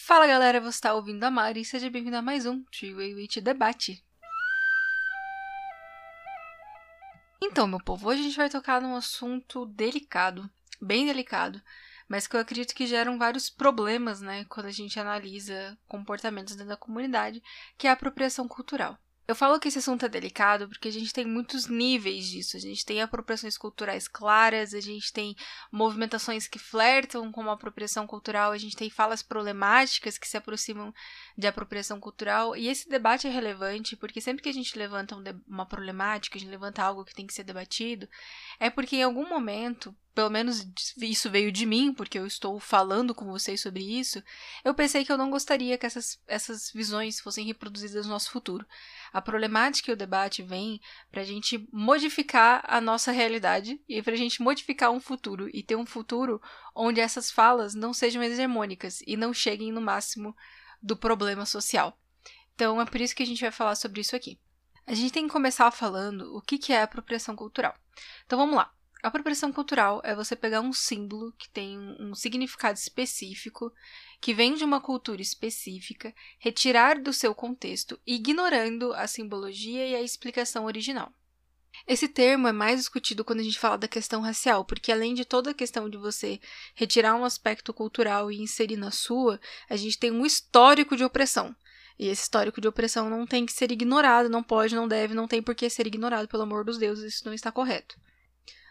Fala galera, você está ouvindo a Mari e seja bem-vindo a mais um Three-Way Witch Debate. Então, meu povo, hoje a gente vai tocar num assunto delicado, bem delicado, mas que eu acredito que geram vários problemas, né, quando a gente analisa comportamentos dentro da comunidade, que é a apropriação cultural. Eu falo que esse assunto é delicado porque a gente tem muitos níveis disso. A gente tem apropriações culturais claras, a gente tem movimentações que flertam com uma apropriação cultural, a gente tem falas problemáticas que se aproximam de apropriação cultural. E esse debate é relevante porque sempre que a gente levanta uma problemática, a gente levanta algo que tem que ser debatido, é porque em algum momento pelo menos isso veio de mim, porque eu estou falando com vocês sobre isso, eu pensei que eu não gostaria que essas, essas visões fossem reproduzidas no nosso futuro. A problemática e o debate vem para a gente modificar a nossa realidade e para a gente modificar um futuro e ter um futuro onde essas falas não sejam hegemônicas e não cheguem no máximo do problema social. Então é por isso que a gente vai falar sobre isso aqui. A gente tem que começar falando o que é apropriação cultural. Então vamos lá. A apropriação cultural é você pegar um símbolo que tem um significado específico, que vem de uma cultura específica, retirar do seu contexto, ignorando a simbologia e a explicação original. Esse termo é mais discutido quando a gente fala da questão racial, porque além de toda a questão de você retirar um aspecto cultural e inserir na sua, a gente tem um histórico de opressão. E esse histórico de opressão não tem que ser ignorado, não pode, não deve, não tem por que ser ignorado, pelo amor dos deuses, isso não está correto.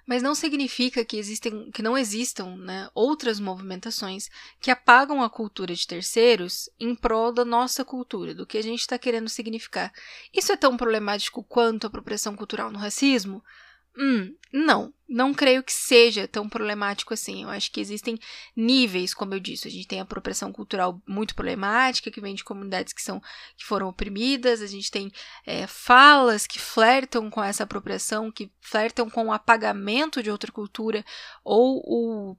Mas não significa que, existem, que não existam né, outras movimentações que apagam a cultura de terceiros em prol da nossa cultura, do que a gente está querendo significar. Isso é tão problemático quanto a apropriação cultural no racismo? Hum, não, não creio que seja tão problemático assim. Eu acho que existem níveis, como eu disse. A gente tem a apropriação cultural muito problemática, que vem de comunidades que, são, que foram oprimidas, a gente tem é, falas que flertam com essa apropriação, que flertam com o apagamento de outra cultura, ou o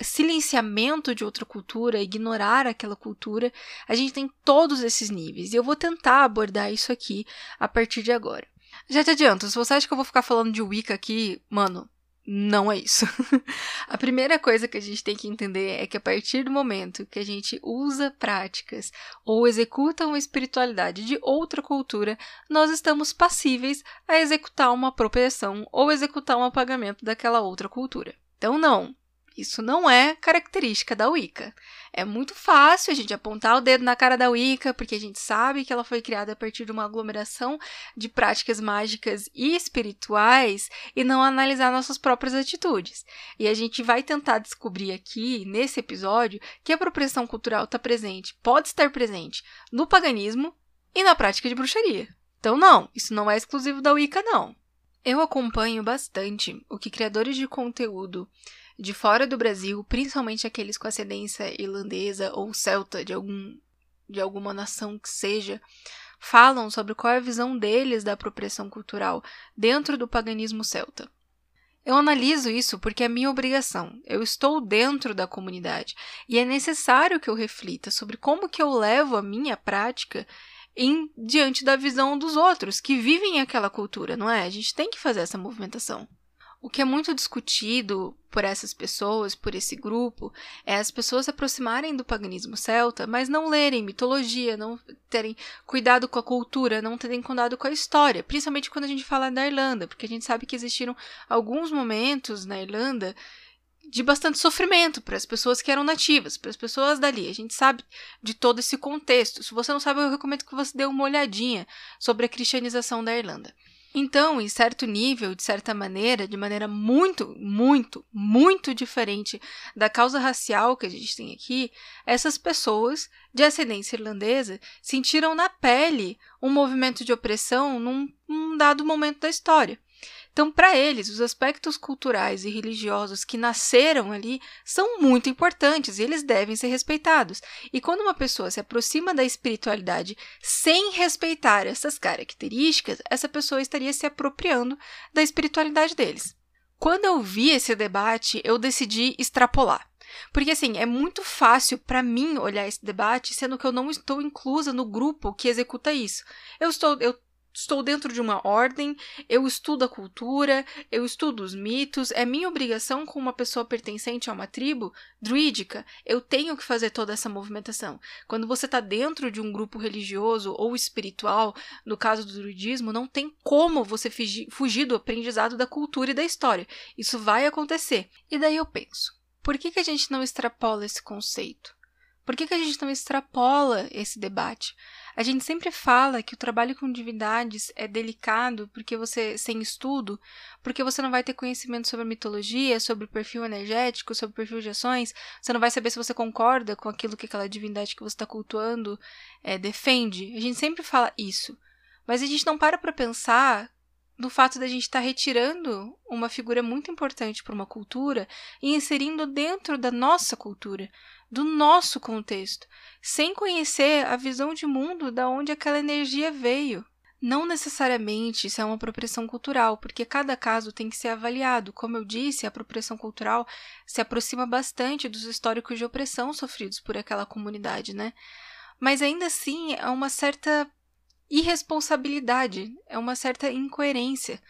silenciamento de outra cultura, ignorar aquela cultura. A gente tem todos esses níveis. E eu vou tentar abordar isso aqui a partir de agora. Já te adianto, se você acha que eu vou ficar falando de Wicca aqui, mano, não é isso. a primeira coisa que a gente tem que entender é que a partir do momento que a gente usa práticas ou executa uma espiritualidade de outra cultura, nós estamos passíveis a executar uma apropriação ou executar um apagamento daquela outra cultura. Então, não, isso não é característica da Wicca. É muito fácil a gente apontar o dedo na cara da Wicca, porque a gente sabe que ela foi criada a partir de uma aglomeração de práticas mágicas e espirituais e não analisar nossas próprias atitudes. E a gente vai tentar descobrir aqui, nesse episódio, que a apropriação cultural está presente, pode estar presente no paganismo e na prática de bruxaria. Então, não, isso não é exclusivo da Wicca, não. Eu acompanho bastante o que criadores de conteúdo de fora do Brasil, principalmente aqueles com ascendência irlandesa ou celta de, algum, de alguma nação que seja, falam sobre qual é a visão deles da apropriação cultural dentro do paganismo celta. Eu analiso isso porque é minha obrigação. Eu estou dentro da comunidade e é necessário que eu reflita sobre como que eu levo a minha prática em diante da visão dos outros que vivem aquela cultura, não é? A gente tem que fazer essa movimentação. O que é muito discutido por essas pessoas, por esse grupo, é as pessoas se aproximarem do paganismo celta, mas não lerem mitologia, não terem cuidado com a cultura, não terem cuidado com a história, principalmente quando a gente fala da Irlanda, porque a gente sabe que existiram alguns momentos na Irlanda de bastante sofrimento para as pessoas que eram nativas, para as pessoas dali. A gente sabe de todo esse contexto. Se você não sabe, eu recomendo que você dê uma olhadinha sobre a cristianização da Irlanda. Então, em certo nível, de certa maneira, de maneira muito, muito, muito diferente da causa racial que a gente tem aqui, essas pessoas de ascendência irlandesa sentiram na pele um movimento de opressão num, num dado momento da história. Então, para eles, os aspectos culturais e religiosos que nasceram ali são muito importantes e eles devem ser respeitados. E quando uma pessoa se aproxima da espiritualidade sem respeitar essas características, essa pessoa estaria se apropriando da espiritualidade deles. Quando eu vi esse debate, eu decidi extrapolar. Porque assim, é muito fácil para mim olhar esse debate, sendo que eu não estou inclusa no grupo que executa isso. Eu estou eu estou dentro de uma ordem, eu estudo a cultura, eu estudo os mitos, é minha obrigação como uma pessoa pertencente a uma tribo druídica, eu tenho que fazer toda essa movimentação. Quando você está dentro de um grupo religioso ou espiritual, no caso do druidismo, não tem como você fugir do aprendizado da cultura e da história. Isso vai acontecer. E daí eu penso, por que, que a gente não extrapola esse conceito? Por que, que a gente não extrapola esse debate? A gente sempre fala que o trabalho com divindades é delicado porque você, sem estudo, porque você não vai ter conhecimento sobre mitologia, sobre o perfil energético, sobre o perfil de ações, você não vai saber se você concorda com aquilo que aquela divindade que você está cultuando é, defende. A gente sempre fala isso. Mas a gente não para para pensar no fato da gente estar tá retirando uma figura muito importante para uma cultura e inserindo dentro da nossa cultura do nosso contexto, sem conhecer a visão de mundo da onde aquela energia veio. Não necessariamente isso é uma apropriação cultural, porque cada caso tem que ser avaliado. Como eu disse, a apropriação cultural se aproxima bastante dos históricos de opressão sofridos por aquela comunidade, né? Mas ainda assim é uma certa irresponsabilidade, é uma certa incoerência,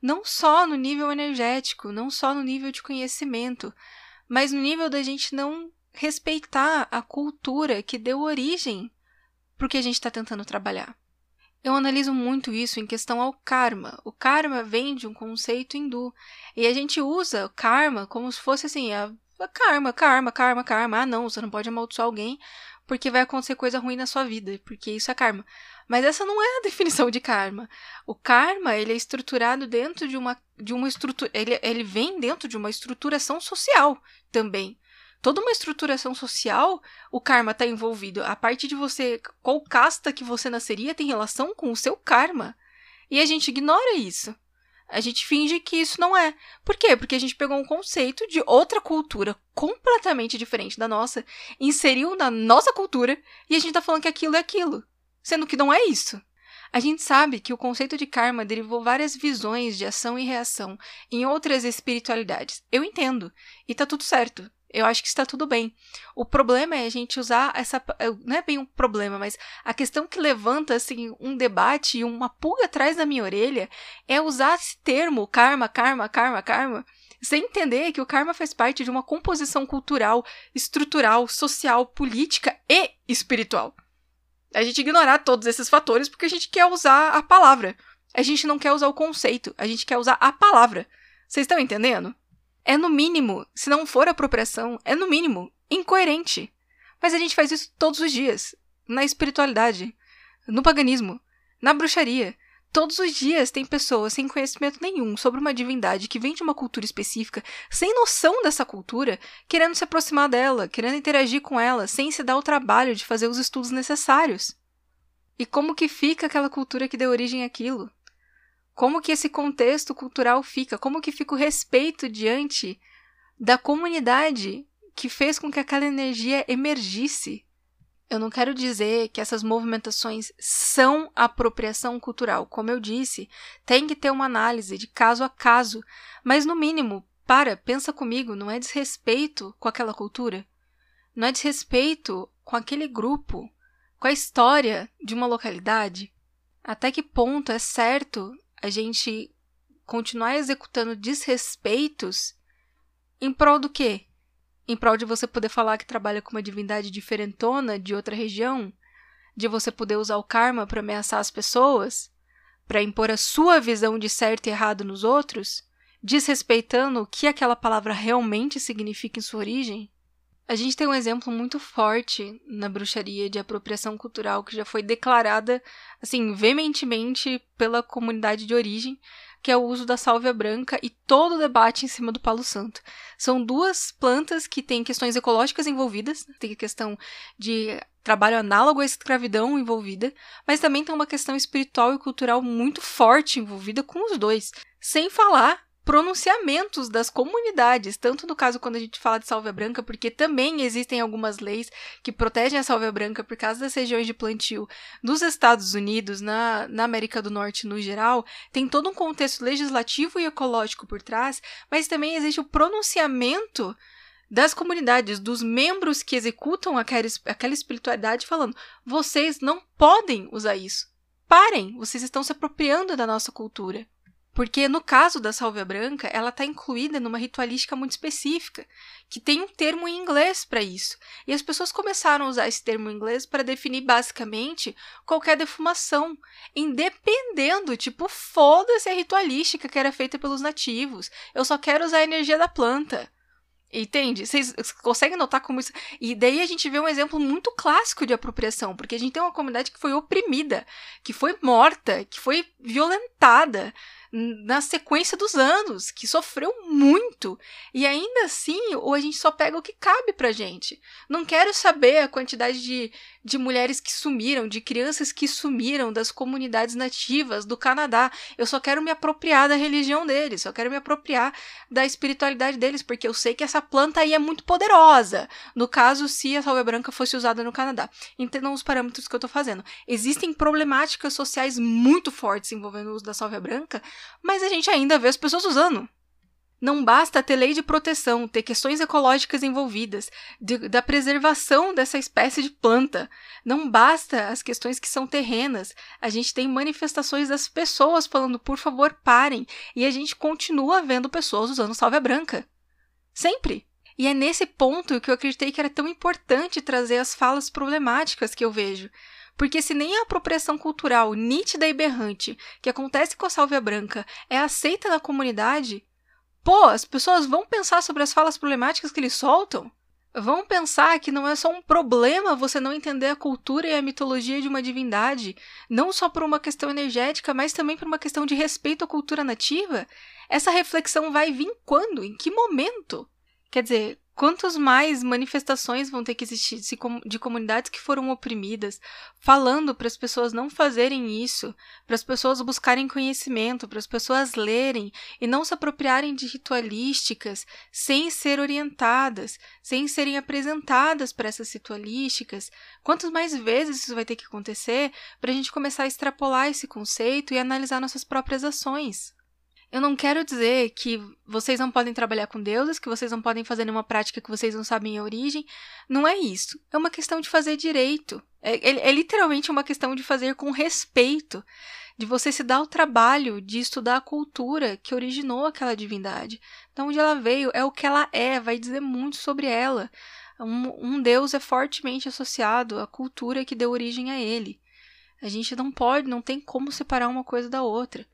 não só no nível energético, não só no nível de conhecimento, mas no nível da gente não respeitar a cultura que deu origem para o que a gente está tentando trabalhar. Eu analiso muito isso em questão ao karma. O karma vem de um conceito hindu. E a gente usa karma como se fosse assim, a, a karma, karma, karma, karma. Ah, não, você não pode amaldiçoar alguém porque vai acontecer coisa ruim na sua vida, porque isso é karma. Mas essa não é a definição de karma. O karma, ele é estruturado dentro de uma de uma estrutura, ele, ele vem dentro de uma estruturação social também toda uma estruturação social, o karma está envolvido. A parte de você, qual casta que você nasceria tem relação com o seu karma. E a gente ignora isso. A gente finge que isso não é. Por quê? Porque a gente pegou um conceito de outra cultura completamente diferente da nossa, inseriu na nossa cultura e a gente está falando que aquilo é aquilo, sendo que não é isso. A gente sabe que o conceito de karma derivou várias visões de ação e reação em outras espiritualidades. Eu entendo, e tá tudo certo. Eu acho que está tudo bem. O problema é a gente usar essa. Não é bem um problema, mas a questão que levanta assim, um debate e uma pulga atrás da minha orelha é usar esse termo karma, karma, karma, karma, sem entender que o karma faz parte de uma composição cultural, estrutural, social, política e espiritual. A gente ignorar todos esses fatores porque a gente quer usar a palavra. A gente não quer usar o conceito, a gente quer usar a palavra. Vocês estão entendendo? é no mínimo, se não for apropriação, é no mínimo incoerente. Mas a gente faz isso todos os dias, na espiritualidade, no paganismo, na bruxaria. Todos os dias tem pessoas sem conhecimento nenhum sobre uma divindade que vem de uma cultura específica, sem noção dessa cultura, querendo se aproximar dela, querendo interagir com ela, sem se dar o trabalho de fazer os estudos necessários. E como que fica aquela cultura que deu origem àquilo? Como que esse contexto cultural fica? Como que fica o respeito diante da comunidade que fez com que aquela energia emergisse? Eu não quero dizer que essas movimentações são apropriação cultural. Como eu disse, tem que ter uma análise de caso a caso, mas no mínimo, para, pensa comigo, não é desrespeito com aquela cultura? Não é desrespeito com aquele grupo, com a história de uma localidade? Até que ponto é certo a gente continuar executando desrespeitos em prol do quê? Em prol de você poder falar que trabalha com uma divindade diferentona de outra região? De você poder usar o karma para ameaçar as pessoas? Para impor a sua visão de certo e errado nos outros? Desrespeitando o que aquela palavra realmente significa em sua origem? A gente tem um exemplo muito forte na bruxaria de apropriação cultural que já foi declarada, assim, veementemente pela comunidade de origem, que é o uso da sálvia branca e todo o debate em cima do palo santo. São duas plantas que têm questões ecológicas envolvidas, tem questão de trabalho análogo à escravidão envolvida, mas também tem uma questão espiritual e cultural muito forte envolvida com os dois. Sem falar pronunciamentos das comunidades, tanto no caso quando a gente fala de salvia branca, porque também existem algumas leis que protegem a salvia branca por causa das regiões de plantio nos Estados Unidos, na, na América do Norte no geral, tem todo um contexto legislativo e ecológico por trás, mas também existe o pronunciamento das comunidades, dos membros que executam aquela, aquela espiritualidade, falando: vocês não podem usar isso. parem, vocês estão se apropriando da nossa cultura. Porque no caso da sálvia branca, ela está incluída numa ritualística muito específica, que tem um termo em inglês para isso. E as pessoas começaram a usar esse termo em inglês para definir basicamente qualquer defumação, independendo, tipo, foda-se a ritualística que era feita pelos nativos. Eu só quero usar a energia da planta. Entende? Vocês conseguem notar como isso. E daí a gente vê um exemplo muito clássico de apropriação, porque a gente tem uma comunidade que foi oprimida, que foi morta, que foi violentada na sequência dos anos, que sofreu muito. E ainda assim, ou a gente só pega o que cabe pra gente. Não quero saber a quantidade de, de mulheres que sumiram, de crianças que sumiram das comunidades nativas do Canadá. Eu só quero me apropriar da religião deles, só quero me apropriar da espiritualidade deles, porque eu sei que essa planta aí é muito poderosa. No caso, se a salvia branca fosse usada no Canadá. Entendam os parâmetros que eu tô fazendo. Existem problemáticas sociais muito fortes envolvendo o uso da salvia branca, mas a gente ainda vê as pessoas usando. Não basta ter lei de proteção, ter questões ecológicas envolvidas, de, da preservação dessa espécie de planta. Não basta as questões que são terrenas. A gente tem manifestações das pessoas falando, por favor, parem. E a gente continua vendo pessoas usando salvia branca. Sempre. E é nesse ponto que eu acreditei que era tão importante trazer as falas problemáticas que eu vejo. Porque se nem a apropriação cultural nítida e berrante que acontece com a Sálvia Branca é aceita na comunidade, pô, as pessoas vão pensar sobre as falas problemáticas que eles soltam? Vão pensar que não é só um problema você não entender a cultura e a mitologia de uma divindade, não só por uma questão energética, mas também por uma questão de respeito à cultura nativa? Essa reflexão vai vir quando? Em que momento? Quer dizer, Quantos mais manifestações vão ter que existir de comunidades que foram oprimidas, falando para as pessoas não fazerem isso, para as pessoas buscarem conhecimento, para as pessoas lerem e não se apropriarem de ritualísticas sem ser orientadas, sem serem apresentadas para essas ritualísticas? Quantas mais vezes isso vai ter que acontecer para a gente começar a extrapolar esse conceito e analisar nossas próprias ações? Eu não quero dizer que vocês não podem trabalhar com deuses, que vocês não podem fazer nenhuma prática que vocês não sabem a origem. Não é isso. É uma questão de fazer direito. É, é, é literalmente uma questão de fazer com respeito. De você se dar o trabalho de estudar a cultura que originou aquela divindade. De onde ela veio, é o que ela é, vai dizer muito sobre ela. Um, um deus é fortemente associado à cultura que deu origem a ele. A gente não pode, não tem como separar uma coisa da outra.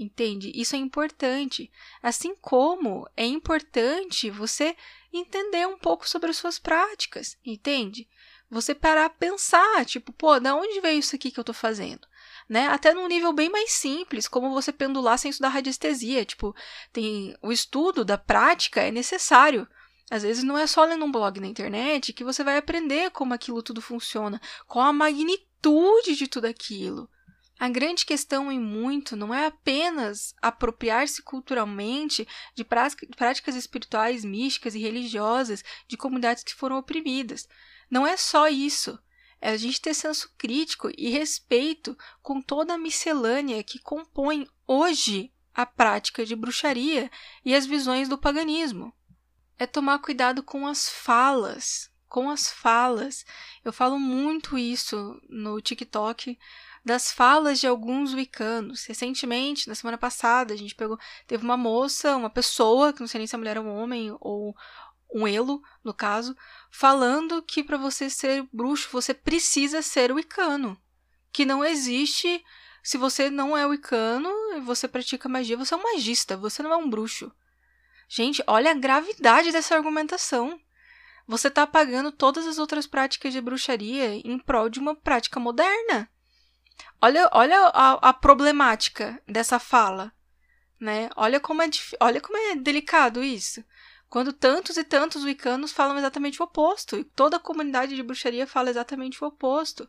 Entende? Isso é importante. Assim como é importante você entender um pouco sobre as suas práticas, entende? Você parar a pensar, tipo, pô, da onde veio isso aqui que eu tô fazendo? Né? Até num nível bem mais simples, como você pendular sem estudar radiestesia. Tipo, tem o estudo da prática é necessário. Às vezes não é só lendo um blog na internet que você vai aprender como aquilo tudo funciona, qual a magnitude de tudo aquilo. A grande questão em muito não é apenas apropriar-se culturalmente de práticas espirituais, místicas e religiosas de comunidades que foram oprimidas. Não é só isso. É a gente ter senso crítico e respeito com toda a miscelânea que compõe hoje a prática de bruxaria e as visões do paganismo. É tomar cuidado com as falas, com as falas. Eu falo muito isso no TikTok das falas de alguns wicanos. Recentemente, na semana passada, a gente pegou, teve uma moça, uma pessoa, que não sei nem se a mulher é um homem ou um elo, no caso, falando que para você ser bruxo, você precisa ser wicano, que não existe se você não é wicano e você pratica magia, você é um magista, você não é um bruxo. Gente, olha a gravidade dessa argumentação. Você está apagando todas as outras práticas de bruxaria em prol de uma prática moderna. Olha, olha a, a problemática dessa fala, né? Olha como, é, olha como é delicado isso. Quando tantos e tantos wicanos falam exatamente o oposto, e toda a comunidade de bruxaria fala exatamente o oposto.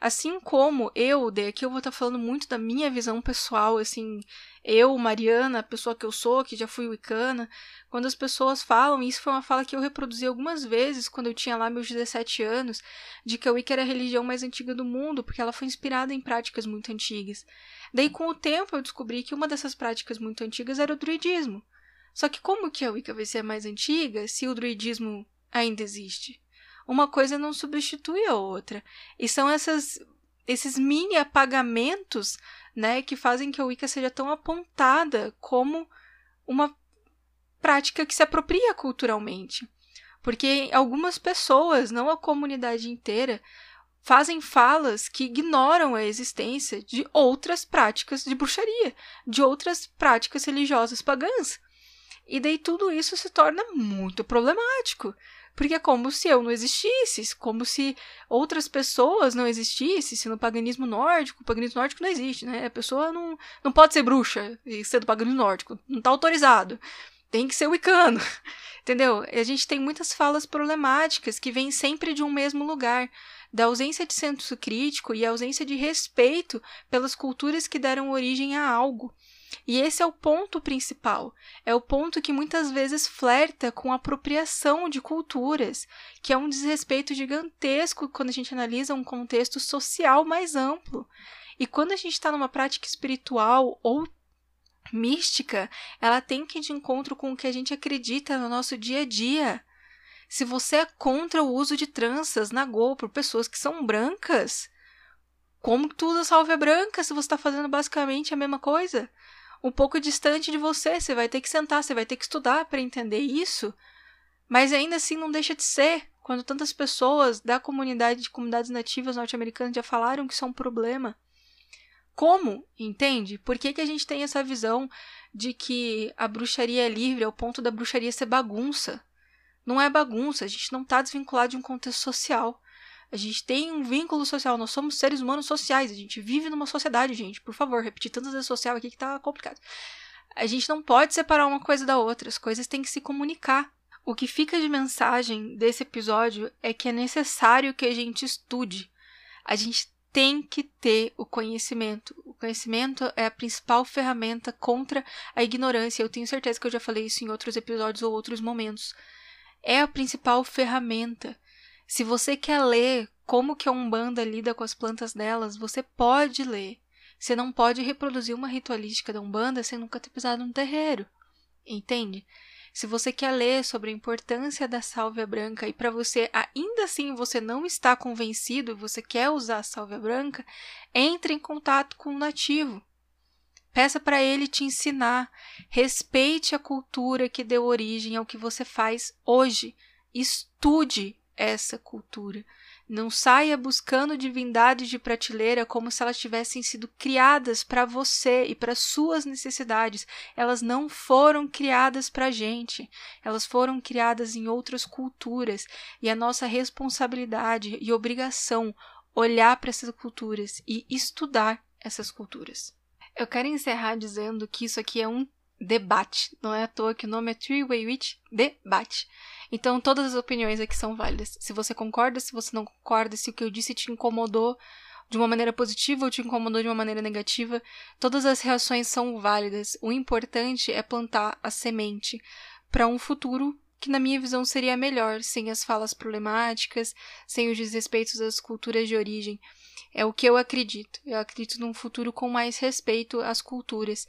Assim como eu, de aqui eu vou estar falando muito da minha visão pessoal, assim, eu, Mariana, a pessoa que eu sou, que já fui wicana, quando as pessoas falam, e isso foi uma fala que eu reproduzi algumas vezes quando eu tinha lá meus 17 anos, de que a Wicca era a religião mais antiga do mundo, porque ela foi inspirada em práticas muito antigas. Daí, com o tempo, eu descobri que uma dessas práticas muito antigas era o druidismo. Só que como que a Wicca vai ser mais antiga se o druidismo ainda existe? Uma coisa não substitui a outra. E são essas esses mini apagamentos, né, que fazem que a Wicca seja tão apontada como uma prática que se apropria culturalmente. Porque algumas pessoas, não a comunidade inteira, fazem falas que ignoram a existência de outras práticas de bruxaria, de outras práticas religiosas pagãs. E daí tudo isso se torna muito problemático. Porque é como se eu não existisse, como se outras pessoas não existissem, se no paganismo nórdico, o paganismo nórdico não existe, né? A pessoa não, não pode ser bruxa e ser do paganismo nórdico, não está autorizado. Tem que ser wicano, entendeu? E a gente tem muitas falas problemáticas que vêm sempre de um mesmo lugar, da ausência de senso crítico e ausência de respeito pelas culturas que deram origem a algo. E esse é o ponto principal. É o ponto que muitas vezes flerta com a apropriação de culturas, que é um desrespeito gigantesco quando a gente analisa um contexto social mais amplo. E quando a gente está numa prática espiritual ou mística, ela tem que ir de encontro com o que a gente acredita no nosso dia a dia. Se você é contra o uso de tranças na Go por pessoas que são brancas, como tu usa salvia branca se você está fazendo basicamente a mesma coisa? um pouco distante de você. Você vai ter que sentar, você vai ter que estudar para entender isso. Mas ainda assim não deixa de ser. Quando tantas pessoas da comunidade de comunidades nativas norte-americanas já falaram que isso é um problema. Como? Entende? Por que, que a gente tem essa visão de que a bruxaria é livre ao ponto da bruxaria ser bagunça? Não é bagunça, a gente não está desvinculado de um contexto social. A gente tem um vínculo social, nós somos seres humanos sociais, a gente vive numa sociedade, gente. Por favor, repetir tantas vezes social aqui que tá complicado. A gente não pode separar uma coisa da outra, as coisas têm que se comunicar. O que fica de mensagem desse episódio é que é necessário que a gente estude. A gente tem que ter o conhecimento. O conhecimento é a principal ferramenta contra a ignorância. Eu tenho certeza que eu já falei isso em outros episódios ou outros momentos. É a principal ferramenta. Se você quer ler como que a Umbanda lida com as plantas delas, você pode ler. Você não pode reproduzir uma ritualística da Umbanda sem nunca ter pisado no terreiro. Entende? Se você quer ler sobre a importância da sálvia branca e para você ainda assim você não está convencido e você quer usar a sálvia branca, entre em contato com o nativo. Peça para ele te ensinar. Respeite a cultura que deu origem ao que você faz hoje. Estude essa cultura. Não saia buscando divindades de prateleira como se elas tivessem sido criadas para você e para suas necessidades. Elas não foram criadas para a gente. Elas foram criadas em outras culturas. E a nossa responsabilidade e obrigação olhar para essas culturas e estudar essas culturas. Eu quero encerrar dizendo que isso aqui é um debate. Não é à toa que o nome é Three Way Witch Debate. Então, todas as opiniões aqui são válidas. Se você concorda, se você não concorda, se o que eu disse te incomodou de uma maneira positiva ou te incomodou de uma maneira negativa, todas as reações são válidas. O importante é plantar a semente para um futuro que, na minha visão, seria melhor, sem as falas problemáticas, sem os desrespeitos às culturas de origem. É o que eu acredito. Eu acredito num futuro com mais respeito às culturas.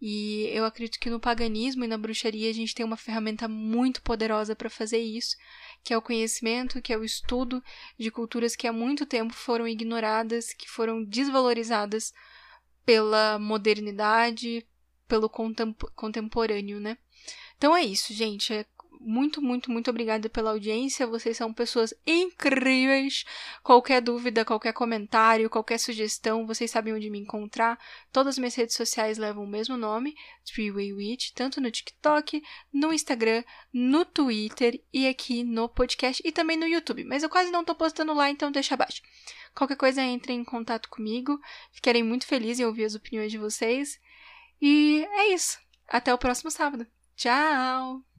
E eu acredito que no paganismo e na bruxaria a gente tem uma ferramenta muito poderosa para fazer isso, que é o conhecimento, que é o estudo de culturas que há muito tempo foram ignoradas, que foram desvalorizadas pela modernidade, pelo contemporâneo, né? Então é isso, gente. É muito, muito, muito obrigada pela audiência. Vocês são pessoas incríveis. Qualquer dúvida, qualquer comentário, qualquer sugestão, vocês sabem onde me encontrar. Todas as minhas redes sociais levam o mesmo nome, Three Way Witch, tanto no TikTok, no Instagram, no Twitter e aqui no podcast e também no YouTube. Mas eu quase não tô postando lá, então deixa abaixo. Qualquer coisa, entre em contato comigo. Ficarei muito feliz em ouvir as opiniões de vocês. E é isso. Até o próximo sábado. Tchau!